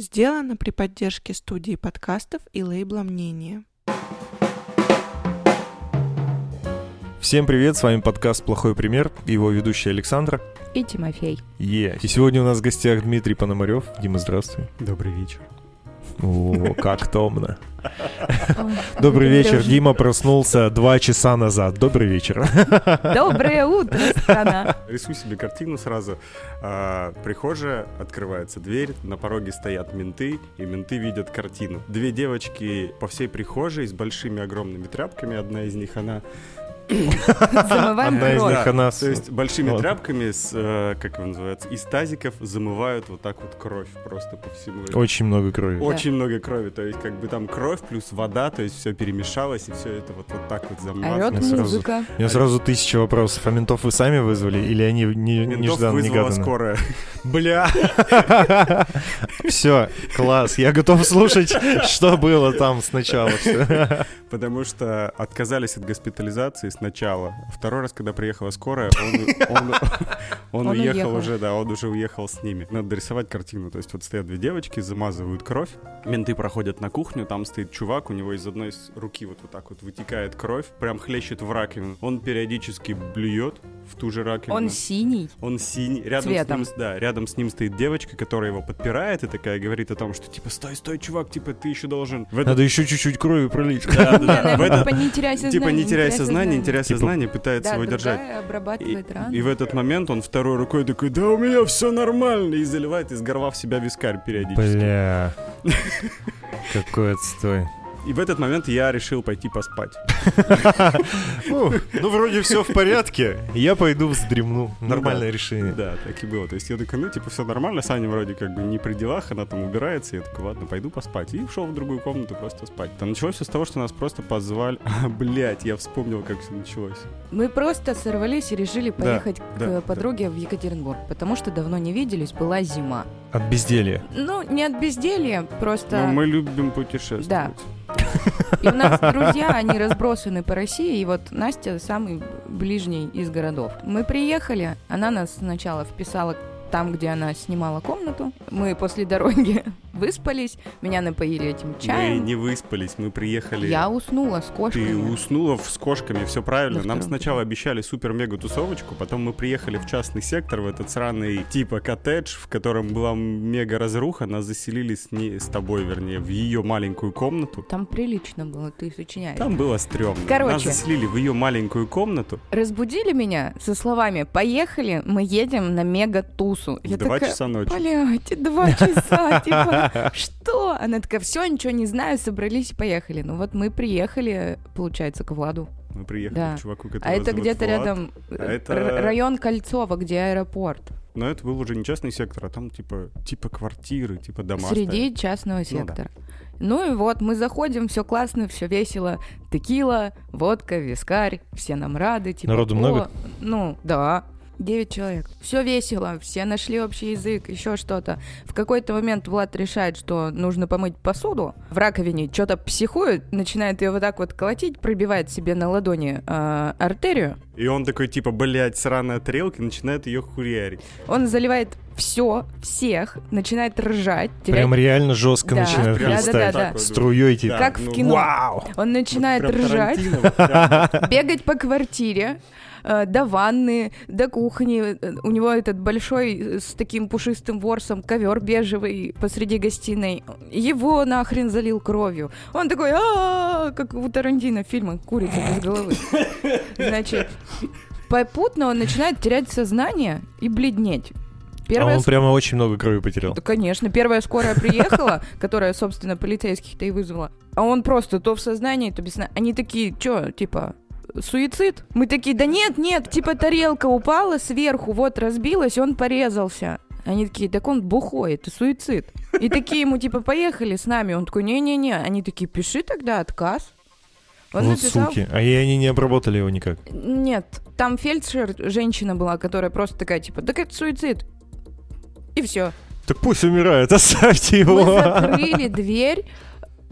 Сделано при поддержке студии подкастов и лейбла «Мнение». Всем привет, с вами подкаст «Плохой пример», его ведущий Александр. И Тимофей. Е. И сегодня у нас в гостях Дмитрий Пономарев. Дима, здравствуй. Добрый вечер. О, как томно. Добрый вечер. Дима проснулся два часа назад. Добрый вечер. Доброе утро, страна. Рисуй себе картину сразу. А, прихожая, открывается дверь, на пороге стоят менты, и менты видят картину. Две девочки по всей прихожей с большими огромными тряпками. Одна из них, она Замываем Одна из них она... То есть большими Вот. тряпками, с, э, как его называется, из тазиков замывают вот так вот кровь просто по всему. Очень много крови. Очень много крови, то есть как бы там кровь плюс вода, то есть все перемешалось и все это вот, вот так вот замазано. Музыка. У меня сразу тысяча вопросов. А ментов вы сами вызвали или они не, нежданно, вызвала негаданно? скорая. Бля! Все, класс. Я готов слушать, что было там сначала. Потому что отказались от госпитализации сначала. Второй раз, когда приехала скорая, он, он- он Он уехал уехал. уже, да, он уже уехал с ними. Надо дорисовать картину. То есть вот стоят две девочки, замазывают кровь. Менты проходят на кухню, там стоит чувак, у него из одной руки вот, вот так вот вытекает кровь, прям хлещет в раковину. Он периодически блюет в ту же раковину. Он синий. Он синий. Рядом Цветом. с ним, да, рядом с ним стоит девочка, которая его подпирает и такая говорит о том, что типа стой, стой, чувак, типа ты еще должен. В этот- Надо еще чуть-чуть крови пролить. Да, да, да. В этот- Типа не теряй сознание. Типа не теряй сознание, не теряй Типа- сознание, пытается Да, его держать. другая И, обрабатывает рану. и в этот момент он второй рукой такой, да у меня все нормально, и заливает из горла в себя вискарь периодически. Бля. Какой отстой. И в этот момент я решил пойти поспать. Ну, ну, вроде все в порядке. Я пойду вздремну. Нормальное решение. Да, так и было. То есть я такой, ну, типа, все нормально, Саня вроде как бы не при делах, она там убирается, я такой, ладно, пойду поспать. И ушел в другую комнату просто спать. Там началось все с того, что нас просто позвали. А, блядь, я вспомнил, как все началось. Мы просто сорвались и решили поехать к подруге в Екатеринбург, потому что давно не виделись, была зима. От безделья. Ну, не от безделья, просто... Но мы любим путешествовать. Да. И у нас друзья, они разбросаны по России, и вот Настя самый ближний из городов. Мы приехали, она нас сначала вписала там, где она снимала комнату. Мы после дороги выспались, меня напоили этим Мы чаем. не выспались, мы приехали... Я уснула с кошками. Ты уснула с кошками, все правильно. На Нам сначала обещали супер-мега тусовочку, потом мы приехали в частный сектор, в этот сраный типа коттедж, в котором была мега разруха. Нас заселили с, ней, с тобой, вернее, в ее маленькую комнату. Там прилично было, ты сочиняешь. Там было стрёмно. Короче. Нас заселили в ее маленькую комнату Разбудили меня со словами «Поехали, мы едем на мега-тусу». в 2 часа ночи. Блять, два часа, типа, что? Она такая, все, ничего не знаю, собрались и поехали. Ну вот мы приехали, получается, к Владу. Мы приехали Да. к чуваку, А которого это зовут где-то Влад. рядом А р- это- район Кольцово, где аэропорт. Но это был уже не частный сектор, а там типа, типа квартиры, типа дома. Среди стоят. частного да. сектора. Ну и вот мы заходим, все классно, все весело. Текила, водка, вискарь, все нам рады. Типа, Народу «О, много? Ну, да. Девять человек. Все весело, все нашли общий язык, еще что-то. В какой-то момент Влад решает, что нужно помыть посуду. В раковине что-то психует, начинает ее вот так вот колотить, пробивает себе на ладони э, артерию. И он такой, типа, блядь, сраная тарелка, и начинает ее хуярить. Он заливает все, всех, начинает ржать. теряет Прям реально жестко Да. начинает Прям хлестать. да, да, да. Струей типа. Да, Как в ну, кино. Вау! Он начинает Вот прям ржать, бегать по квартире, э, до ванны, до кухни. У него этот большой э, с таким пушистым ворсом ковер бежевый посреди гостиной. Его нахрен залил кровью. Он такой, а как у Тарантино в фильмах «Курица без головы». Значит, попутно он начинает терять сознание и бледнеть. А Первая он прямо очень много крови потерял. да, конечно. Первая скорая приехала, которая, собственно, полицейских-то и вызвала. А он просто то в сознании, то без сна. Они такие, чё, типа, суицид? Мы такие, да нет, нет, типа тарелка упала сверху, вот разбилась, он порезался. Они такие, так он бухой, это суицид. И такие ему, типа, поехали с нами. Он такой, не-не-не. Они такие, пиши тогда отказ. Он вот написал, суки. А и они не обработали его никак. нет, там фельдшер, женщина была, которая просто такая, типа, так это суицид. И все. Так пусть умирает, оставьте Мы его. закрыли дверь,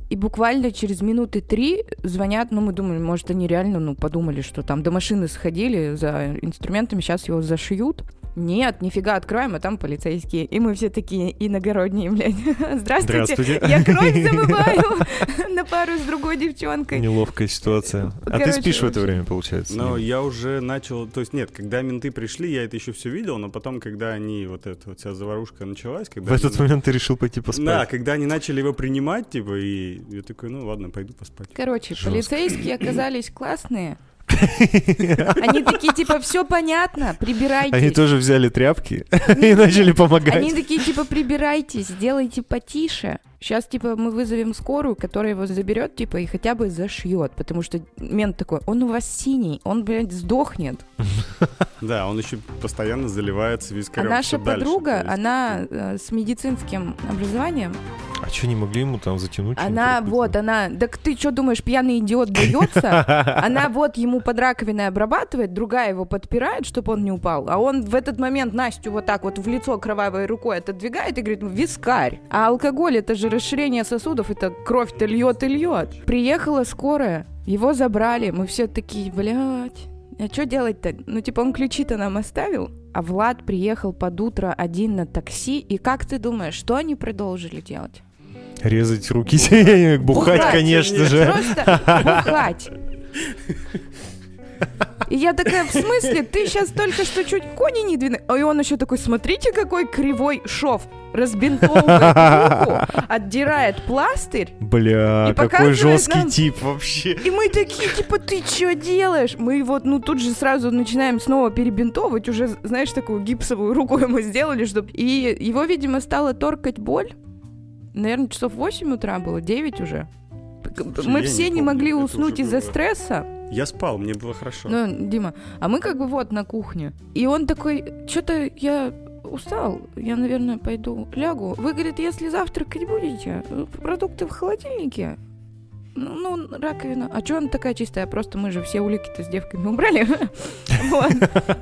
и буквально через минуты три звонят, ну, мы думали, может, они реально, ну, подумали, что там до машины сходили за инструментами, сейчас его зашьют. Нет, нифига, откроем, а там полицейские. И мы все такие иногородние, блядь. Здравствуйте. Здравствуйте. Я кровь замываю на пару с другой девчонкой. Неловкая ситуация. А ты спишь в это время, получается? Но Нет? я уже начал, то есть нет, когда менты пришли, я это еще все видел, но потом, когда они, вот эта вот вся заварушка началась, когда... В этот момент ты решил пойти поспать? Да, когда они начали его принимать, типа, и я такой, ну ладно, пойду поспать. Короче, Жестко. полицейские оказались классные. Они такие, типа, все понятно, прибирайтесь. Они тоже взяли тряпки и начали помогать. Они такие, типа, прибирайтесь, сделайте потише. Сейчас, типа, мы вызовем скорую, которая его заберет, типа, и хотя бы зашьет. Потому что мент такой, он у вас синий, он, блядь, сдохнет. Да, он еще постоянно заливается А вискарем. наша всё дальше, подруга, она э, с медицинским образованием, А что, не могли ему там затянуть? она вот, она, так ты что думаешь, пьяный идиот дается? Она вот ему под раковиной обрабатывает, другая его подпирает, чтобы он не упал, а он в этот момент Настю вот так вот в лицо кровавой рукой отодвигает и говорит, «Ну, вискарь. А алкоголь это же расширение сосудов, это кровь-то льет и льет. Приехала скорая, его забрали, мы все такие, блядь. А что делать-то? Ну, типа, он ключи-то нам оставил, а Влад приехал под утро один на такси, и как ты думаешь, что они продолжили делать? Резать руки бухать, Бухать, конечно же. Просто бухать. И я такая, в смысле, ты сейчас только что чуть кони не двинули? А и он еще такой, смотрите, какой кривой шов. Разбинтовывает руку, отдирает пластырь. Бля, какой жесткий нам- тип вообще. И мы такие, типа, ты что делаешь? Мы вот, ну, тут же сразу начинаем снова перебинтовывать. Уже, знаешь, такую гипсовую руку ему сделали, чтобы... И его, видимо, стало торкать боль. Наверное, часов 8 утра было, 9 уже. Слушай, мы все не не могли уснуть из-за было. стресса. Я спал, мне было хорошо. Ну, Дима, а мы как бы вот на кухне. И он такой, что-то я устал, я, наверное, пойду лягу. Вы, говорит, если завтракать будете, э, продукты в холодильнике. Ну, ну, раковина. А что она такая чистая? Просто мы же все улики-то с девками убрали. Вот.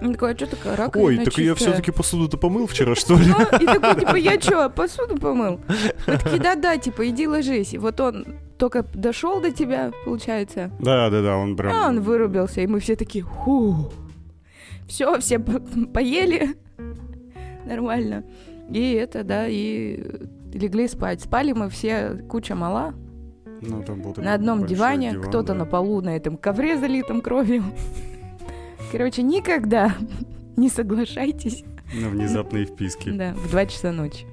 Он такой, а что такая раковина Ой, так я чистая?» все-таки посуду-то помыл вчера, что ли? Ну, и такой, типа, я что, посуду помыл? Мы такие, да-да, типа, иди ложись. И вот он только дошел до тебя, получается, Да, да, да, он прям... а он вырубился, и мы все такие, ху. Все, все по- поели. Нормально. И это, да, и легли спать. Спали мы все, куча мала, Ну, там был на одном диване, диван, кто-то да. на полу на этом ковре залитом кровью. Короче, никогда не соглашайтесь. На внезапные вписки. Да, в 2 часа ночи.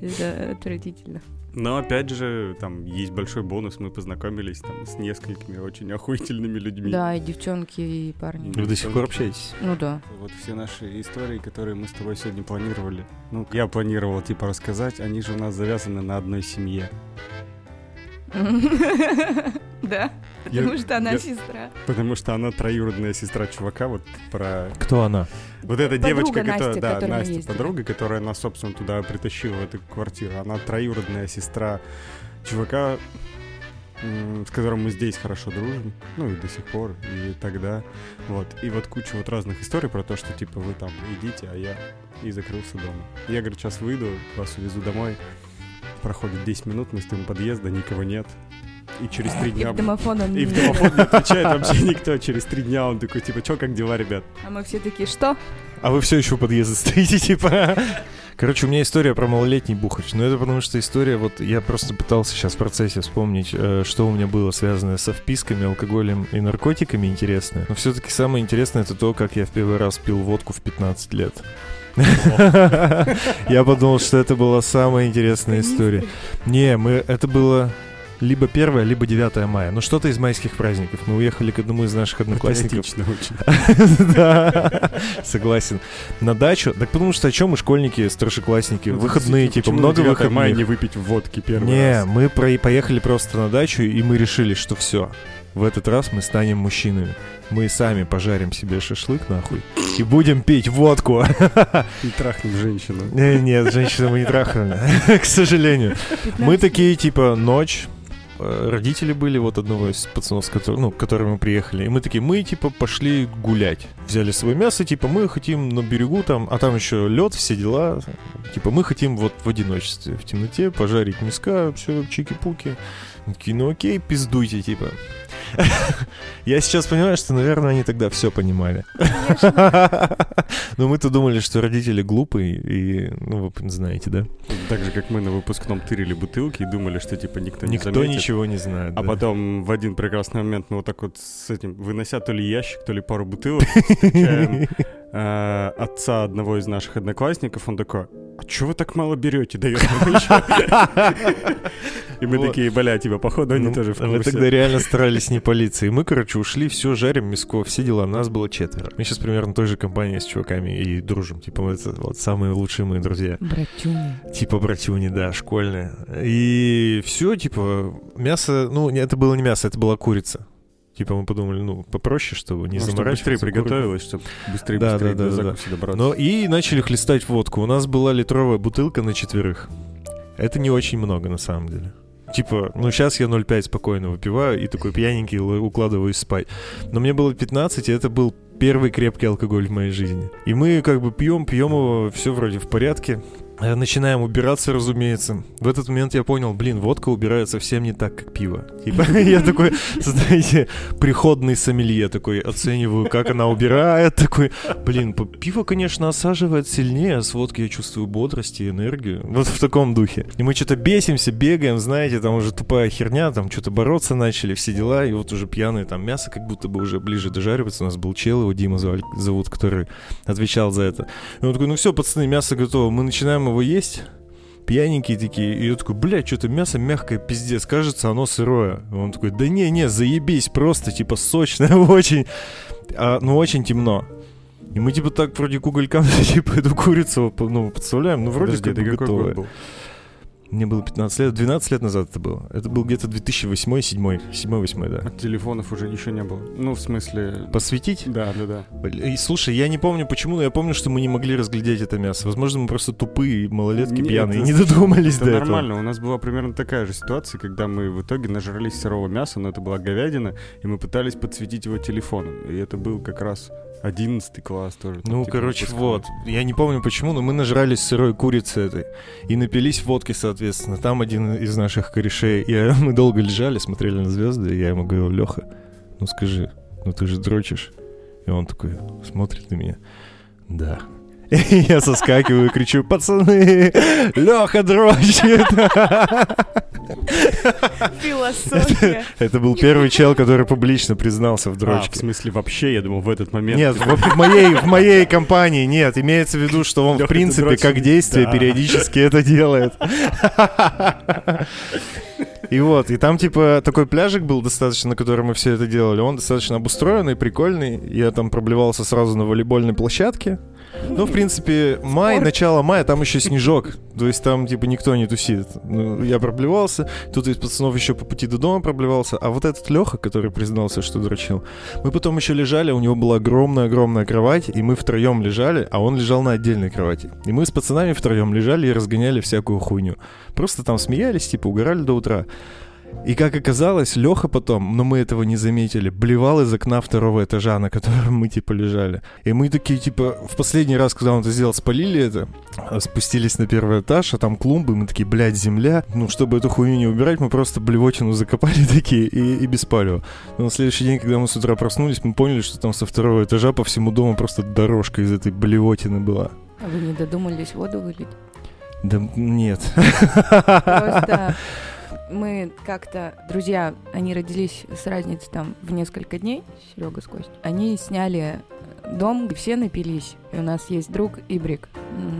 Это отвратительно. Но опять же, там есть большой бонус. Мы познакомились там с несколькими очень охуительными людьми. Да, и девчонки, и парни. Вы до сих пор общаетесь? Ну да. Вот все наши истории, которые мы с тобой сегодня планировали. Ну, я планировал, типа, рассказать, они же у нас завязаны на одной семье. Да, Я- потому что она я- сестра. Потому что она троюродная сестра чувака, вот про... Кто она? Вот эта Подруга девочка, Насти, которая... Да, Настя, подруга, которая нас, собственно, туда притащила, в эту квартиру. Она троюродная сестра чувака, с которым мы здесь хорошо дружим. Ну, и до сих пор, и тогда. Вот. И вот куча вот разных историй про то, что, типа, вы там идите, а я и закрылся дома. Я, говорю, сейчас выйду, вас увезу домой. Проходит 10 минут, мы стоим у подъезда, никого нет. И через три И дня... в домофон он И в домофон не отвечает вообще никто. Через три дня он такой, типа, чё, как дела, ребят? А мы все такие, что? А вы все еще у подъезда стоите, типа. Короче, у меня история про малолетний бухач. Но это потому что история, вот я просто пытался сейчас в процессе вспомнить, э, что у меня было связанное со вписками, алкоголем и наркотиками интересное. Но все-таки самое интересное это то, как я в первый раз пил водку в 15 лет. Я подумал, что это была самая интересная история. Не, мы, это было либо 1, либо 9 мая. Ну, что-то из майских праздников. Мы уехали к одному из наших одноклассников. Очень. Да, согласен. На дачу. Так потому что о чем мы школьники, старшеклассники? Ну, Выходные, типа, много 9 мая выходных. не выпить водки первый Не, мы поехали просто на дачу, и мы решили, что все. В этот раз мы станем мужчинами. Мы сами пожарим себе шашлык, нахуй, и будем пить водку. И трахнем женщину. Не, Нет, женщину мы не трахали, к сожалению. Мы такие, типа, ночь, э, родители были вот одного из пацанов, с которым, ну, к которым мы приехали, и мы такие, мы, типа, пошли гулять. Взяли свое мясо, типа, мы хотим на берегу там, а там еще лед, все дела. Типа, мы хотим вот в одиночестве, в темноте пожарить мяска, все, чики-пуки. Такие, ну окей, пиздуйте, типа. Я сейчас понимаю, что, наверное, они тогда все понимали. Но мы-то думали, что родители глупые, и, ну, вы знаете, да? Так же, как мы на выпускном тырили бутылки и думали, что, типа, никто не Никто заметит. ничего не знает. А да. потом в один прекрасный момент мы вот так вот с этим, вынося то ли ящик, то ли пару бутылок, встречаем э, отца одного из наших одноклассников, он такой, а чё вы так мало берете, даёт нам ещё?» И мы Вот. такие, бля, тебя, походу, они Ну, тоже в Мы курсе. тогда реально старались не палиться. И мы, короче, ушли, все, жарим мяско, все дела. Нас было четверо. Мы сейчас примерно той же компании с чуваками и дружим. Типа, мы это вот самые лучшие мои друзья. Братюня. Типа братюни, да, школьные. И все, типа, мясо, ну, это было не мясо, это была курица. Типа мы подумали, ну, попроще, чтобы не Ну, чтобы заморачиваться. быстрее курица. приготовилось, чтобы быстрее, Да, быстрее да, до да, да. закуси добраться. Но и начали хлестать водку. У нас была литровая бутылка на четверых. Это не очень много, на самом деле. Типа, ну сейчас я 0,5 спокойно выпиваю и такой пьяненький укладываюсь спать. Но мне было 15, и это был первый крепкий алкоголь в моей жизни. И мы как бы пьем, пьем его, все вроде в порядке. Э, Начинаем убираться, разумеется. В этот момент я понял, блин, водка убирает совсем не так, как пиво. Типа, я такой, знаете, приходный сомелье такой, оцениваю, как она убирает, такой, блин, пиво, конечно, осаживает сильнее, а с водки я чувствую бодрость и энергию. Вот в таком духе. И мы что-то бесимся, бегаем, знаете, там уже тупая херня, там что-то бороться начали, все дела, и вот уже пьяные, там мясо как будто бы уже ближе дожаривается. У нас был чел, его Дима зовут, который отвечал за это. И он такой, ну все, пацаны, мясо готово. Мы начинаем его есть, пьяненькие такие. И я такой, бля, что-то мясо мягкое, пиздец, кажется, оно сырое. И он такой, да не-не, заебись, просто, типа, сочное очень. А, ну, очень темно. И мы, типа, так вроде к уголькам, типа, эту курицу, ну, подставляем, ну, вроде Подожди, как бы готовая. Мне было 15 лет, 12 лет назад это было. Это был где-то 2008 7 7-8, да. А телефонов уже еще не было. Ну, в смысле... Посветить? Да, да, да. И слушай, я не помню почему, но я помню, что мы не могли разглядеть это мясо. Возможно, мы просто тупые, малолетки Нет, пьяные, это- не додумались Это до этого. нормально. У нас была примерно такая же ситуация, когда мы в итоге нажрались сырого мяса, но это была говядина, и мы пытались подсветить его телефоном. И это был как раз 11 класс тоже. там, Ну, типа, короче, выпускной. вот. Я не помню почему, но мы нажрались сырой курицы этой. И напились водки, соответственно. Там один из наших корешей. И мы долго лежали, смотрели на звезды. И я ему говорил, Леха, ну скажи, ну ты же дрочишь. И он такой смотрит на меня. Да. И я соскакиваю и кричу, пацаны, Леха дрочит. Философия. Это был первый чел, который публично признался в А, в дрочке. смысле, вообще, я думал, в этот момент... Нет, в, в моей, в моей компании нет. Имеется в виду, что он, в принципе, как действие Да. периодически это делает. И вот, и там, типа, такой пляжик был достаточно, на котором мы все это делали. Он достаточно обустроенный, прикольный. Я там проблевался сразу на волейбольной площадке. Ну, в принципе, май, начало мая, там еще снежок. То есть там, типа, никто не тусит. Ну, я проблевался, тут из пацанов еще по пути до дома проблевался. А вот этот Леха, который признался, что дрочил, мы потом еще лежали, у него была огромная-огромная кровать, и мы втроем лежали, а он лежал на отдельной кровати. И мы с пацанами втроем лежали и разгоняли всякую хуйню. Просто там смеялись, типа, угорали до утра. И как оказалось, Леха потом, но мы этого не заметили, блевал из окна второго этажа, на котором мы, типа, лежали. И мы такие, типа, в последний раз, когда он это сделал, спалили это, а, спустились на первый этаж, а там клумбы, мы такие, блядь, земля. Ну, чтобы эту хуйню не убирать, мы просто блевотину закопали такие и, и без палева. Но на следующий день, когда мы с утра проснулись, мы поняли, что там со второго этажа по всему дому просто дорожка из этой блевотины была. А вы не додумались воду вылить? Да нет. Просто мы как-то, друзья, они родились с разницей там в несколько дней, Серега с Костей. Они сняли дом, где все напились. И у нас есть друг Ибрик.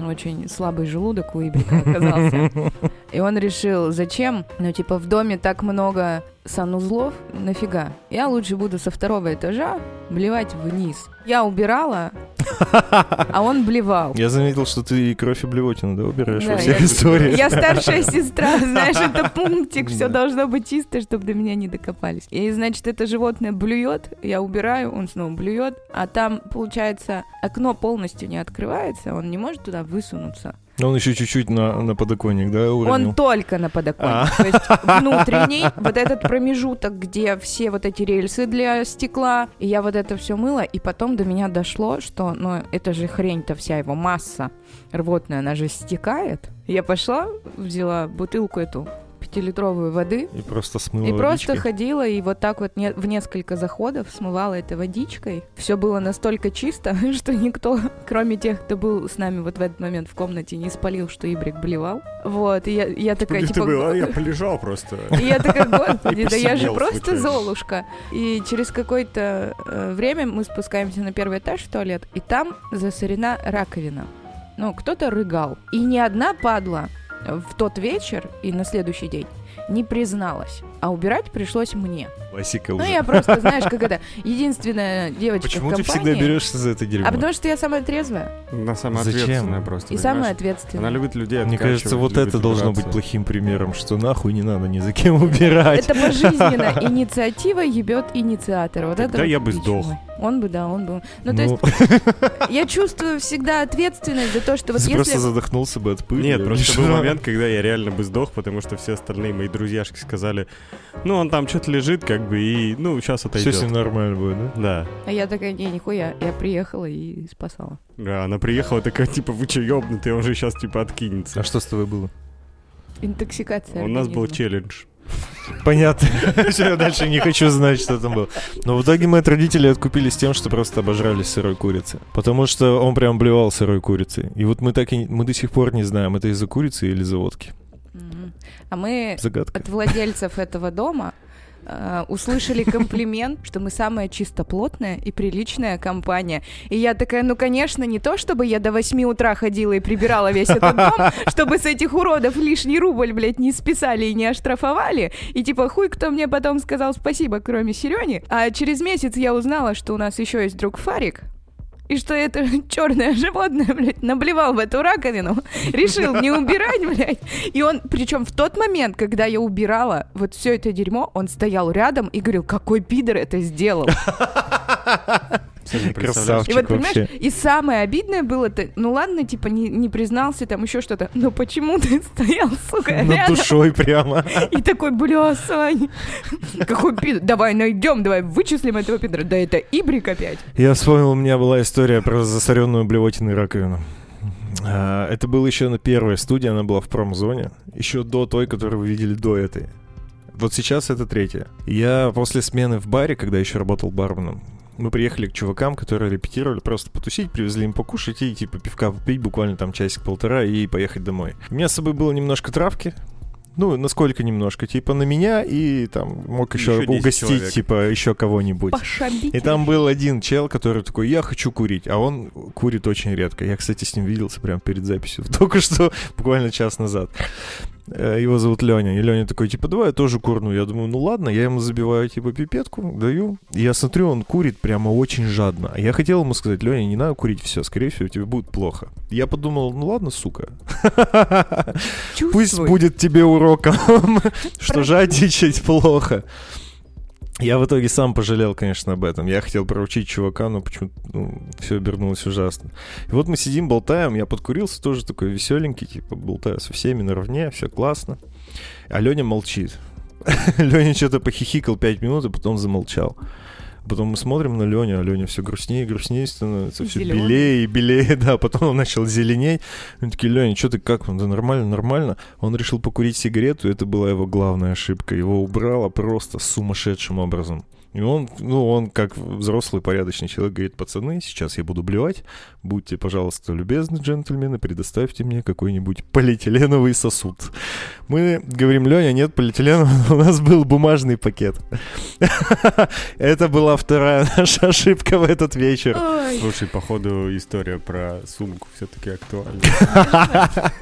Очень слабый желудок у Ибрика оказался. И он решил, зачем? Ну, типа, в доме так много санузлов, нафига? Я лучше буду со второго этажа блевать вниз. Я убирала, а он блевал. Я заметил, что ты и кровь и блевотину, да, убираешь Да, во всех я- историях. Я старшая сестра, знаешь, это пунктик, все должно быть чисто, чтобы до меня не докопались. И, значит, это животное блюет, я убираю, он снова блюет, а там, получается, окно полностью не открывается, он не может туда высунуться. Он еще чуть-чуть на, на подоконник, да, уронил? Он только на подоконнике. А. То есть внутренний, вот этот промежуток, где все вот эти рельсы для стекла, и я вот это все мыла, и потом до меня дошло, что, ну, это же хрень-то вся его масса рвотная, она же стекает. Я пошла, взяла бутылку эту 10-литровую воды. И просто смыло И просто водичкой. ходила и вот так вот не- в несколько заходов смывала это водичкой. Все было настолько чисто, что никто, кроме тех, кто был с нами вот в этот момент в комнате, не спалил, что Ибрик блевал. Вот, и я, я такая, ты типа... был? А я «Го- полежал просто. И я такая, господи, да я же просто. Золушка. И через какое-то э, время мы спускаемся на первый этаж в туалет, и там засорена раковина. Ну, кто-то рыгал. И ни одна падла в тот вечер и на следующий день не призналась. А убирать пришлось мне. Классика Ну, уже. я просто, знаешь, как это, единственная девочка Почему в ты компании. всегда берешься за это дерьмо? А потому что я самая трезвая Она самая ответственная просто. и самая ответственная. Она любит людей Мне кажется, вот это должно быть плохим примером, что нахуй не надо ни за кем убирать. Это пожизненно. Инициатива ебет инициатора. Вот Тогда это я бы сдох. Он бы, да, он бы. Ну, то есть, я чувствую всегда ответственность за то, что вот Ты просто если... задохнулся бы от пыли. Нет, просто что? был момент, когда я реально бы сдох, потому что все остальные мои друзьяшки сказали, ну, он там что-то лежит, как бы, и, ну, сейчас Все отойдет. с ним нормально будет, да? Да. А я такая, не, нихуя, я приехала и спасала. Да, она приехала такая, типа, вы че, ёбнутые, он же сейчас, типа, откинется. А что с тобой было? Интоксикация У нас был организма. челлендж. Понятно. Я дальше не хочу знать, что там было. Но в итоге мы от родителей откупились тем, что просто обожали сырой курицы. Потому что он прям блевал сырой курицей. И вот мы так и мы до сих пор не знаем, это из-за курицы или из-за водки. А мы Загадка. от владельцев этого дома э, услышали комплимент, что мы самая чистоплотная и приличная компания. И я такая, ну, конечно, не то, чтобы я до 8 утра ходила и прибирала весь этот дом, чтобы с этих уродов лишний рубль, блядь, не списали и не оштрафовали. И типа, хуй, кто мне потом сказал спасибо, кроме Серени. А через месяц я узнала, что у нас еще есть друг Фарик, и что это черное животное, блядь, наблевал в эту раковину, решил не убирать, блядь. И он, причем в тот момент, когда я убирала вот все это дерьмо, он стоял рядом и говорил, какой пидор это сделал. Красавчик И вот, понимаешь, вообще. и самое обидное было-то, ну ладно, типа, не, не признался там еще что-то, но почему ты стоял, сука, Над рядом душой прямо. и такой, бля, Сань, какой пидор, давай найдем, давай вычислим этого пидора. Да это Ибрик опять. Я вспомнил, у меня была история про засоренную блевотиной раковину. А, Это была еще на первой студии, она была в промзоне, еще до той, которую вы видели до этой. Вот сейчас это третья. Я после смены в баре, когда еще работал барменом, мы приехали к чувакам, которые репетировали, просто потусить, привезли им покушать и типа пивка попить буквально там часик-полтора и поехать домой. У меня с собой было немножко травки, ну, насколько немножко, типа на меня и там мог еще, Еще 10 угостить, человек. типа еще кого-нибудь. Пошабить. И там был один чел, который такой, я хочу курить, а он курит очень редко. Я, кстати, с ним виделся прямо перед записью, только что, буквально час назад. Э, Его зовут Леня. И Леня такой, типа, давай я тоже курну. Я думаю, ну ладно, я ему забиваю, типа, пипетку, даю. И я смотрю, он курит прямо очень жадно. А я хотел ему сказать, Леня, не надо курить все, скорее всего, тебе будет плохо. Я подумал, ну ладно, сука. Пусть Чувствуй. будет тебе уроком, что жадничать плохо. Я в итоге сам пожалел, конечно, об этом. Я хотел проучить чувака, но почему-то ну, все обернулось ужасно. И вот мы сидим, болтаем, я подкурился, тоже такой веселенький, типа болтаю со всеми наравне, все классно. А Леня молчит. Леня что-то похихикал 5 минут, а потом замолчал. Потом мы смотрим на Леню, а Леня все грустнее и грустнее становится, все Зелёный. белее и белее, да, потом он начал зеленеть. Мы такие, Леня, что ты, как? Он, да нормально, нормально. Он решил покурить сигарету, это была его главная ошибка. Его убрало просто сумасшедшим образом. И он, ну, он как взрослый порядочный человек говорит, пацаны, сейчас я буду блевать, будьте, пожалуйста, любезны, джентльмены, предоставьте мне какой-нибудь полиэтиленовый сосуд. Мы говорим, Леня, нет полиэтилена, у нас был бумажный пакет. Это была вторая наша ошибка в этот вечер. Слушай, походу история про сумку все-таки актуальна.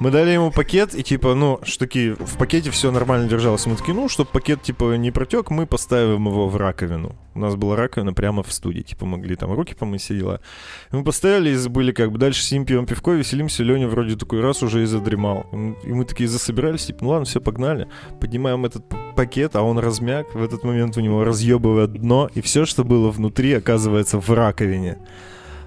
Мы дали ему пакет, и типа, ну, такие, в пакете все нормально держалось. Мы такие, ну, чтобы пакет, типа, не протек, мы поставим его в раковину. У нас была раковина прямо в студии, типа, могли там руки помыть, все дела. И мы поставили и забыли, как бы, дальше сидим, пьем пивко, веселимся. Леня вроде такой раз уже и задремал. И мы- такие засобирались, типа, ну ладно, все, погнали. Поднимаем этот пакет, а он размяк. В этот момент у него разъебывает дно, и все, что было внутри, оказывается в раковине.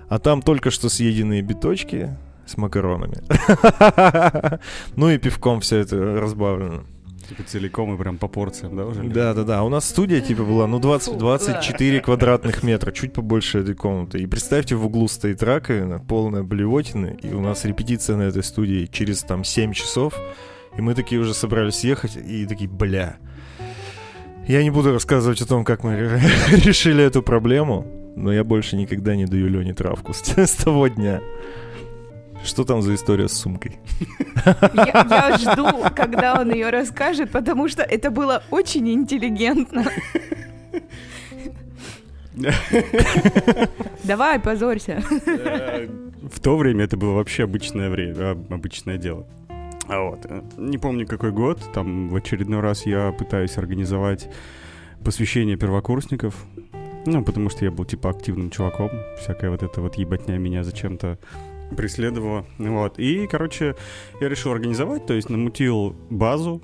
А там только что съеденные биточки с макаронами. Ну и пивком все это разбавлено. Типа целиком и прям по порциям, да, уже? Да, да, да. У нас студия типа была, ну, 20, Фу. 24 квадратных метра, чуть побольше этой комнаты. И представьте, в углу стоит раковина, полная блевотины, и у нас репетиция на этой студии через там 7 часов. И мы такие уже собрались ехать, и такие, бля. Я не буду рассказывать о том, как мы решили эту проблему, но я больше никогда не даю Лене травку с, с того дня. Что там за история с сумкой? Я, я жду, когда он ее расскажет, потому что это было очень интеллигентно. Давай, позорься. В то время это было вообще обычное время, обычное дело. А вот, э, не помню какой год, там в очередной раз я пытаюсь организовать посвящение первокурсников, ну, потому что я был, типа, активным чуваком, всякая вот эта вот ебатня меня зачем-то преследовала, вот. И, короче, я решил организовать, то есть намутил базу,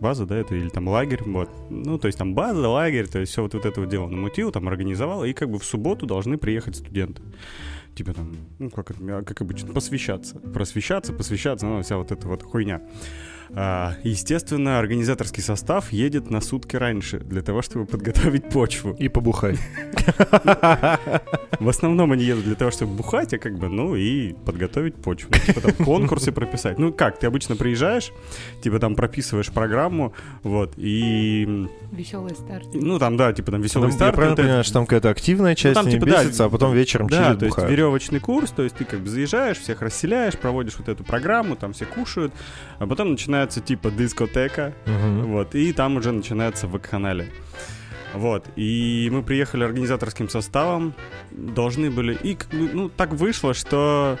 база, да, это или там лагерь, вот. Ну, то есть там база, лагерь, то есть все вот, вот это вот дело намутил, там организовал, и как бы в субботу должны приехать студенты. Типа там, ну, как, как обычно, посвящаться. Просвещаться, посвящаться, ну, вся вот эта вот хуйня. А, естественно, организаторский состав едет на сутки раньше для того, чтобы подготовить почву. И побухать. В основном они едут для того, чтобы бухать, а как бы, ну, и подготовить почву. Ну, типа там конкурсы прописать. Ну, как, ты обычно приезжаешь, типа там прописываешь программу, вот, и... Веселый старт. Ну, там, да, типа там веселый старт. я правильно понимаю, что там какая-то активная часть там, не типа, месяца, а потом вечером есть бухают. Веревочный курс, то есть ты как бы заезжаешь, всех расселяешь, проводишь вот эту программу, там все кушают, а потом начинается типа дискотека, Мгм. вот, и там уже начинается вакханалия. Вот, и мы приехали организаторским составом, должны были, и, бы, ну, так вышло, что,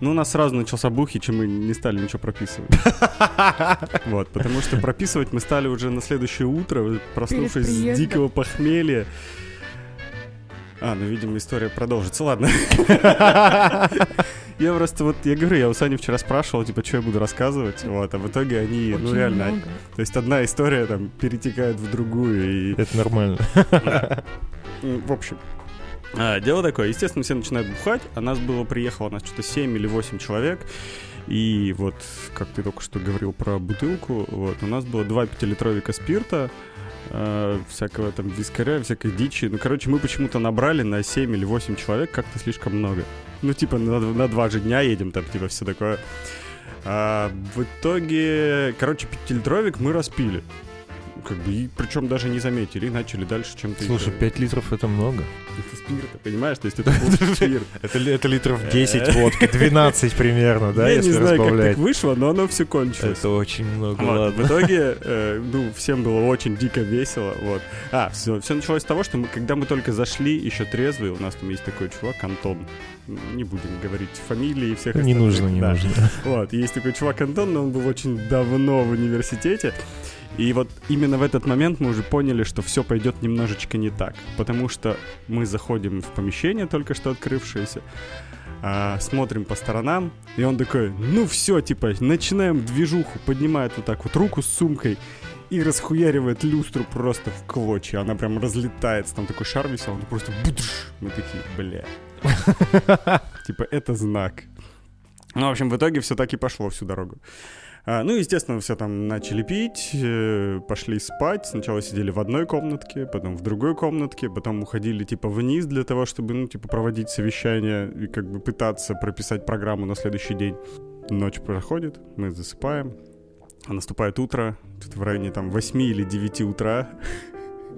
ну, у нас сразу начался бухич, и мы не стали ничего прописывать. Вот, потому что прописывать мы стали уже на следующее утро, проснувшись с дикого похмелья. А, ну, видимо, история продолжится. Ладно. Я просто вот, я говорю, я у Сани вчера спрашивал, типа, что я буду рассказывать, вот, а в итоге они, ну, Очень реально, много. то есть одна история там перетекает в другую, и Это нормально. В общем, а, дело такое, естественно, все начинают бухать, а нас было, приехало, нас что-то 7 или 8 человек, и вот, как ты только что говорил про бутылку, вот, у нас было два пятилитровика спирта, э, всякого там вискаря, всякой дичи. Ну, короче, мы почему-то набрали на 7 или 8 человек как-то слишком много. Ну, типа, на, на два же дня едем, там, типа, все такое. А, в итоге, короче, пятилитровик мы распили. Как бы, и причем даже не заметили, и начали дальше чем-то... Слушай, еще- 5 литров это много. это спирт, понимаешь? То есть это спирт. Это, ли- это литров 10 водки, 12 примерно, да, Я не знаю, как так вышло, но оно все кончилось. Это очень много, ладно. В итоге, э, ну, всем было очень дико весело, вот. А, все, все началось с того, что мы, когда мы только зашли, еще трезвые, у нас там есть такой чувак, Антон, не будем говорить фамилии и всех Не остальных, нужно, не да. нужно. Вот, есть такой чувак Антон, но он был очень давно в университете. И вот именно в этот момент мы уже поняли, что все пойдет немножечко не так. Потому что мы заходим в помещение, только что открывшееся, а, смотрим по сторонам, и он такой, ну все, типа, начинаем движуху, поднимает вот так вот руку с сумкой и расхуяривает люстру просто в клочья. Она прям разлетается, там такой шар висел, он просто будж. Мы такие, бля. Типа, это знак. Ну, в общем, в итоге все так и пошло всю дорогу. А, ну, естественно, все там начали пить, э, пошли спать. Сначала сидели в одной комнатке, потом в другой комнатке, потом уходили типа вниз для того, чтобы, ну, типа, проводить совещание и как бы пытаться прописать программу на следующий день. Ночь проходит, мы засыпаем, а наступает утро, тут в районе там 8 или 9 утра.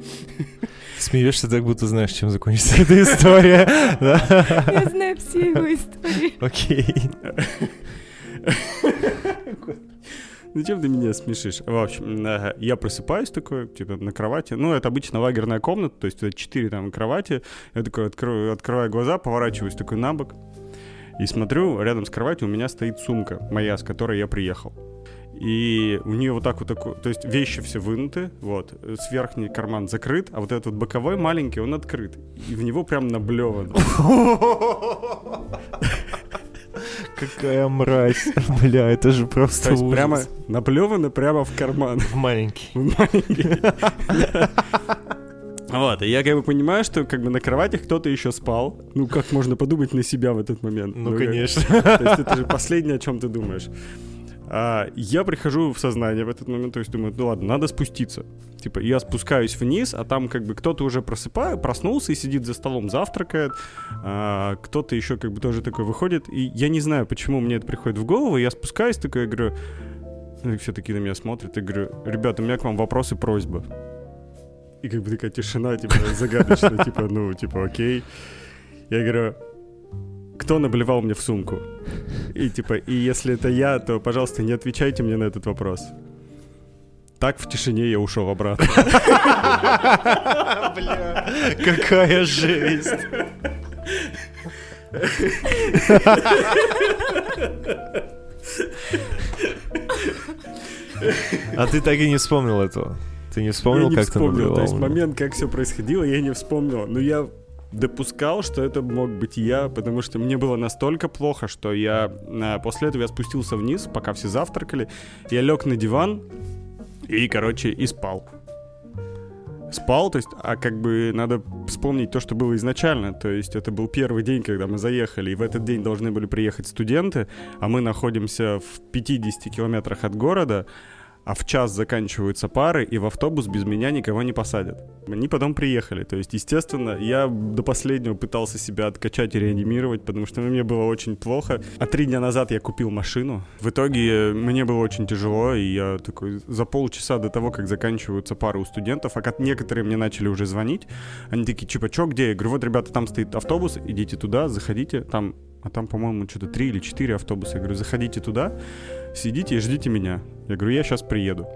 Смеешься так, будто знаешь, чем закончится эта история. Я знаю все его истории. Окей. Зачем ты меня смешишь? В общем, ага, я просыпаюсь такой, типа, на кровати. Ну, это обычно лагерная комната, то есть это четыре там кровати. Я такой открою, открываю глаза, поворачиваюсь такой на бок. И смотрю, рядом с кроватью у меня стоит сумка моя, с которой я приехал. И у нее вот так вот такой, то есть вещи все вынуты, вот, с верхний карман закрыт, а вот этот вот боковой маленький, он открыт. И в него прям наблевано. Какая мразь. Бля, это же просто То есть ужас. прямо наплевано прямо в карман. В маленький. маленький. Вот, и я как бы понимаю, что как бы на кроватях кто-то еще спал. Ну, как можно подумать на себя в этот момент? Ну, как- конечно. То есть это же последнее, о чем ты думаешь. А, я прихожу в сознание в этот момент, то есть думаю, ну ладно, надо спуститься. Типа, я спускаюсь вниз, а там как бы кто-то уже просыпает, проснулся и сидит за столом, завтракает. А, кто-то еще как бы тоже такой выходит. И я не знаю, почему мне это приходит в голову. Я спускаюсь такой, я говорю, И все такие на меня смотрят. Я говорю, ребята, у меня к вам вопрос и просьба. И как бы такая тишина, типа, загадочная, типа, ну, типа, окей. Я говорю, кто наблевал мне в сумку? И типа, и если это я, то, пожалуйста, не отвечайте мне на этот вопрос. Так в тишине я ушел обратно. Бля, какая жесть. А ты так и не вспомнил этого? Ты не вспомнил, я не как ты вспомнил. наблюдал? То есть момент, как все происходило, я не вспомнил. Но я допускал, что это мог быть я, потому что мне было настолько плохо, что я а, после этого я спустился вниз, пока все завтракали, я лег на диван и, короче, и спал. Спал, то есть, а как бы надо вспомнить то, что было изначально. То есть это был первый день, когда мы заехали, и в этот день должны были приехать студенты, а мы находимся в 50 километрах от города, а в час заканчиваются пары, и в автобус без меня никого не посадят. Они потом приехали. То есть, естественно, я до последнего пытался себя откачать и реанимировать, потому что мне было очень плохо. А три дня назад я купил машину. В итоге э, мне было очень тяжело, и я такой за полчаса до того, как заканчиваются пары у студентов, а как некоторые мне начали уже звонить, они такие, типа, чё, где? Я говорю, вот, ребята, там стоит автобус, идите туда, заходите, там а там, по-моему, что-то три или четыре автобуса. Я говорю, заходите туда, сидите и ждите меня. Я говорю, я сейчас приеду.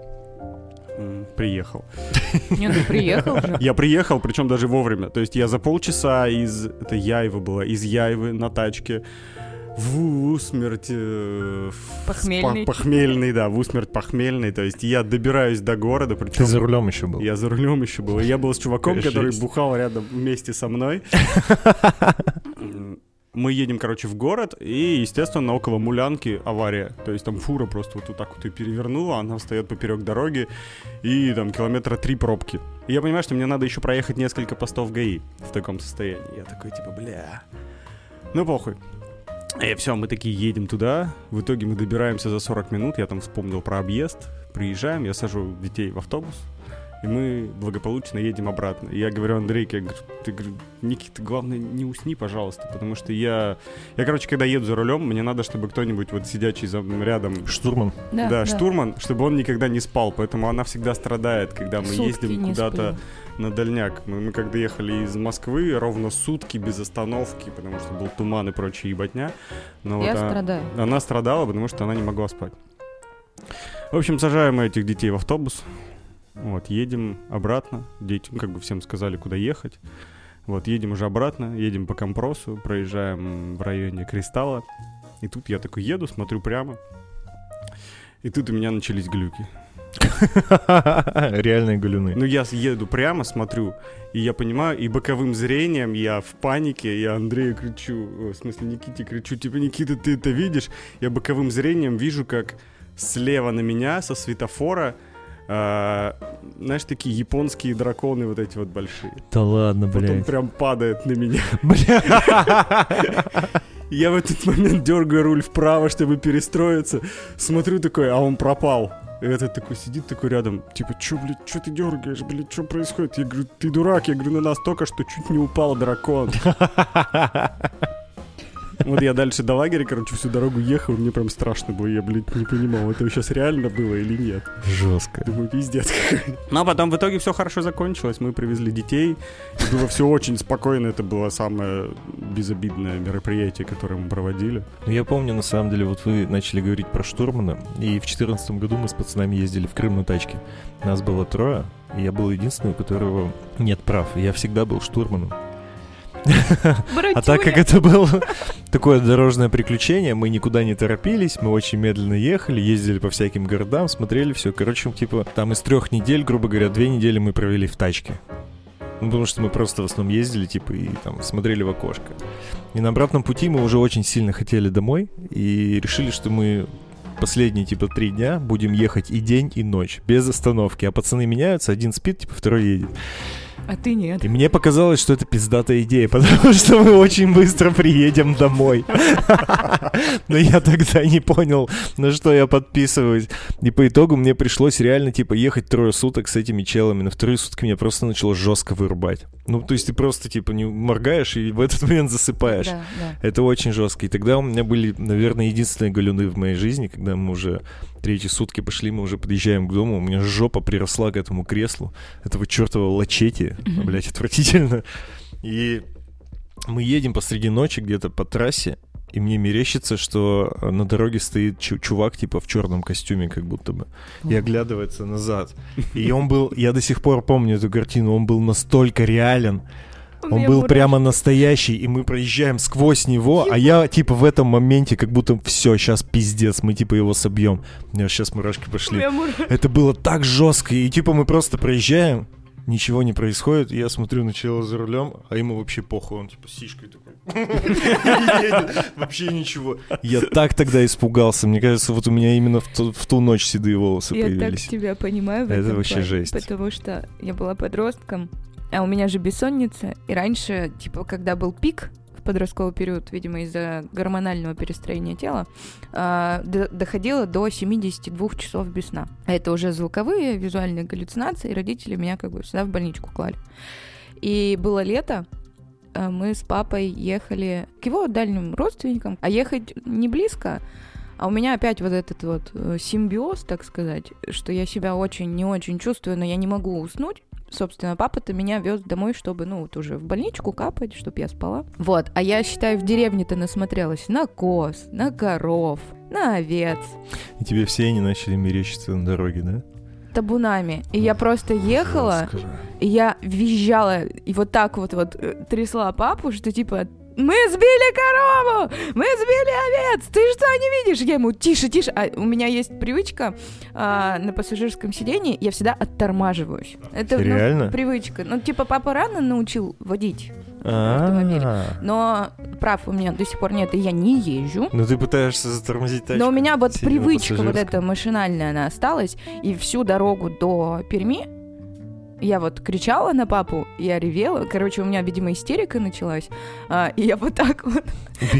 Приехал. Не, ну приехал же. Я приехал, причем даже вовремя. То есть я за полчаса из... Это Яева была. Из Яевы на тачке в усмерть... э, Похмельный. Похмельный, да, в усмерть похмельный. То есть я добираюсь до города, Ты причем... за рулем еще был. Я за рулем еще был. Я был с чуваком, который бухал рядом вместе со мной. Мы едем, короче, в город, и, естественно, около Мулянки авария. То есть там фура просто вот, вот так вот и перевернула, она встает поперек дороги, и там километра три пробки. И я понимаю, что мне надо еще проехать несколько постов ГАИ в таком состоянии. Я такой, типа, бля... Ну, похуй. И все, мы такие едем туда. В итоге мы добираемся за 40 минут. Я там вспомнил про объезд. Приезжаем, я сажу детей в автобус. И мы благополучно едем обратно. И я говорю Андрейке, я говорю, ты, говорю, Никита, главное, не усни, пожалуйста, потому что я... Я, короче, когда еду за рулем, мне надо, чтобы кто-нибудь вот сидячий за рядом Штурман. да, штурман, чтобы он никогда не спал, поэтому она всегда страдает, когда мы Сутки ездим куда-то на дальняк. Мы, мы когда ехали из Москвы, ровно сутки без остановки, потому что был туман и прочая ебатня. Но Я вот а- страдаю. она страдала, потому что она не могла спать. В общем, сажаем мы этих детей в автобус. Вот, едем обратно. Дети, ну, как бы всем сказали, куда ехать. Вот, едем уже обратно, едем по компросу, проезжаем в районе Кристалла. И тут я такой еду, смотрю прямо. И тут у меня начались глюки. Реальные галюны. Ну, я еду прямо, смотрю, и я понимаю, и боковым зрением я в панике, я Андрею кричу, в смысле Никите кричу, типа, Никита, ты это видишь? Я боковым зрением вижу, как слева на меня со светофора, а, знаешь, такие японские драконы вот эти вот большие. Да ладно, Вот он блядь. прям падает на меня. Бля. Я в этот момент дергаю руль вправо, чтобы перестроиться. Смотрю такой, а он пропал. И этот такой сидит такой рядом, типа, чё, блядь, чё ты дергаешь, блядь, что происходит? Я говорю, ты дурак, я говорю, на нас только что чуть не упал дракон. Вот я дальше до лагеря, короче, всю дорогу ехал, мне прям страшно было, я, блядь, не понимал, это сейчас реально было или нет. Жестко. Думаю, пиздец. какой. Ну, а потом в итоге все хорошо закончилось. Мы привезли детей. И было все очень спокойно. Это было самое безобидное мероприятие, которое мы проводили. Ну, я помню, на самом деле, вот вы начали говорить про штурмана, и в 2014 году мы с пацанами ездили в Крым на тачке. Нас было трое, и я был единственный, у которого нет прав. Я всегда был штурманом. А так как это было такое дорожное приключение, мы никуда не торопились, мы очень медленно ехали, ездили по всяким городам, смотрели все. Короче, типа, там из трех недель, грубо говоря, две недели мы провели в тачке. Ну, потому что мы просто в основном ездили, типа, и там смотрели в окошко. И на обратном пути мы уже очень сильно хотели домой, и решили, что мы последние, типа, три дня будем ехать и день, и ночь, без остановки. А пацаны меняются, один спит, типа, второй едет. А ты нет. И мне показалось, что это пиздатая идея, потому что мы очень быстро приедем домой. Но я тогда не понял, на что я подписываюсь. И по итогу мне пришлось реально, типа, ехать трое суток с этими челами. На вторые сутки меня просто начало жестко вырубать. Ну, то есть ты просто, типа, не моргаешь и в этот момент засыпаешь. Да, да. Это очень жестко. И тогда у меня были, наверное, единственные галюны в моей жизни, когда мы уже третьи сутки пошли, мы уже подъезжаем к дому, у меня жопа приросла к этому креслу, этого чертового лачети, Мгм. блядь, отвратительно. И мы едем посреди ночи где-то по трассе, и мне мерещится, что на дороге стоит чу- чувак, типа, в черном костюме, как будто бы, и оглядывается назад. И он был, я до сих пор помню эту картину, он был настолько реален, он был прямо настоящий, и мы проезжаем сквозь него, а я, типа, в этом моменте, как будто все, сейчас пиздец, мы, типа, его собьем. У меня сейчас мурашки пошли. Это было так жестко, и, типа, мы просто проезжаем, ничего не происходит, я смотрю на чела за рулем, а ему вообще похуй, он, типа, с сишкой такой. Вообще ничего. Я так тогда испугался, мне кажется, вот у меня именно в ту, ночь седые волосы Я так появились. тебя понимаю Это вообще жесть. Потому что я была подростком, а у меня же бессонница. И раньше, типа, когда был пик в подростковый период, видимо, из-за гормонального перестроения тела, до- доходило до 72 часов без сна. А это уже звуковые, визуальные галлюцинации, и родители меня как бы всегда в больничку клали. И было лето, а мы с папой ехали к его дальним родственникам, а ехать не близко, а у меня опять вот этот вот э, симбиоз, так сказать, что я себя очень не очень чувствую, но я не могу уснуть. Собственно, папа-то меня вез домой, чтобы, ну, вот уже в больничку капать, чтобы я спала. Вот, а я, считаю, в деревне-то насмотрелась на коз, на коров, на овец, И тебе все они начали мерещиться на дороге, да? табунами. И я просто ехала, Жестко. И я визжала и вот так вот вот э, трясла папу, что типа мы сбили корову! Мы сбили овец! Ты что, не видишь? Я ему, тише, тише. А у меня есть привычка а, на пассажирском сидении, я всегда оттормаживаюсь. Это ну, Реально? привычка. Ну, типа, папа рано научил водить, А, но прав у меня до сих пор нет, и я не езжу. Ну ты пытаешься затормозить тачку. Но у меня вот привычка вот эта машинальная, она осталась, и всю дорогу до Перми я вот кричала на папу, я ревела, короче, у меня, видимо, истерика началась, а, и я вот так вот,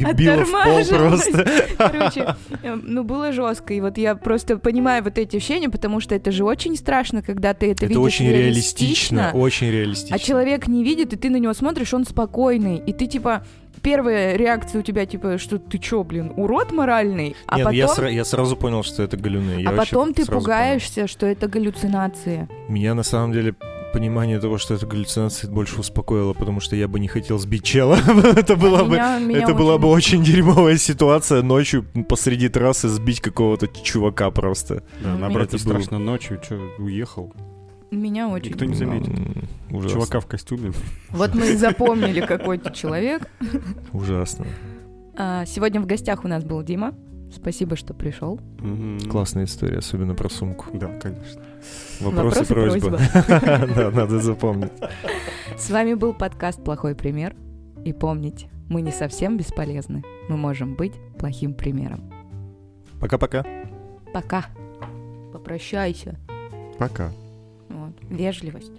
оттормаживалась. просто. короче, э, ну, было жестко, и вот я просто понимаю вот эти ощущения, потому что это же очень страшно, когда ты это, Это видишь очень реалистично, очень а реалистично. человек не видит, и ты на него смотришь, он спокойный, и ты, типа, первая реакция у тебя, типа, что ты чё, блин, урод моральный, а Не, ну потом... я, сра- я сразу понял, что это галюны. Я А потом ты пугаешься, что это галлюцинации. понял. Меня на самом деле понимание того, что это галлюцинации, больше успокоило, потому что я бы не хотел сбить чела. это была бы Меня- меня это была бы очень- очень дерьмовая ситуация ночью посреди трассы сбить какого-то чувака просто. Да, Ну, наоборот, это не было- страшно ночью, что, уехал. Меня очень... Никто не заметит. М, Ужасно. Чувака в костюме. Вот мы и запомнили, какой ты человек. Ужасно. А, Сегодня в гостях у нас был Дима. Спасибо, что пришел. Мгм. Классная история, особенно про сумку. Да, конечно. Вопрос и Вопрос и просьба. Да, надо запомнить. С вами был подкаст «Плохой пример». И помните, мы не совсем бесполезны. Мы можем быть плохим примером. Пока-пока. Пока. Попрощайся. Пока. Вот. Вежливость.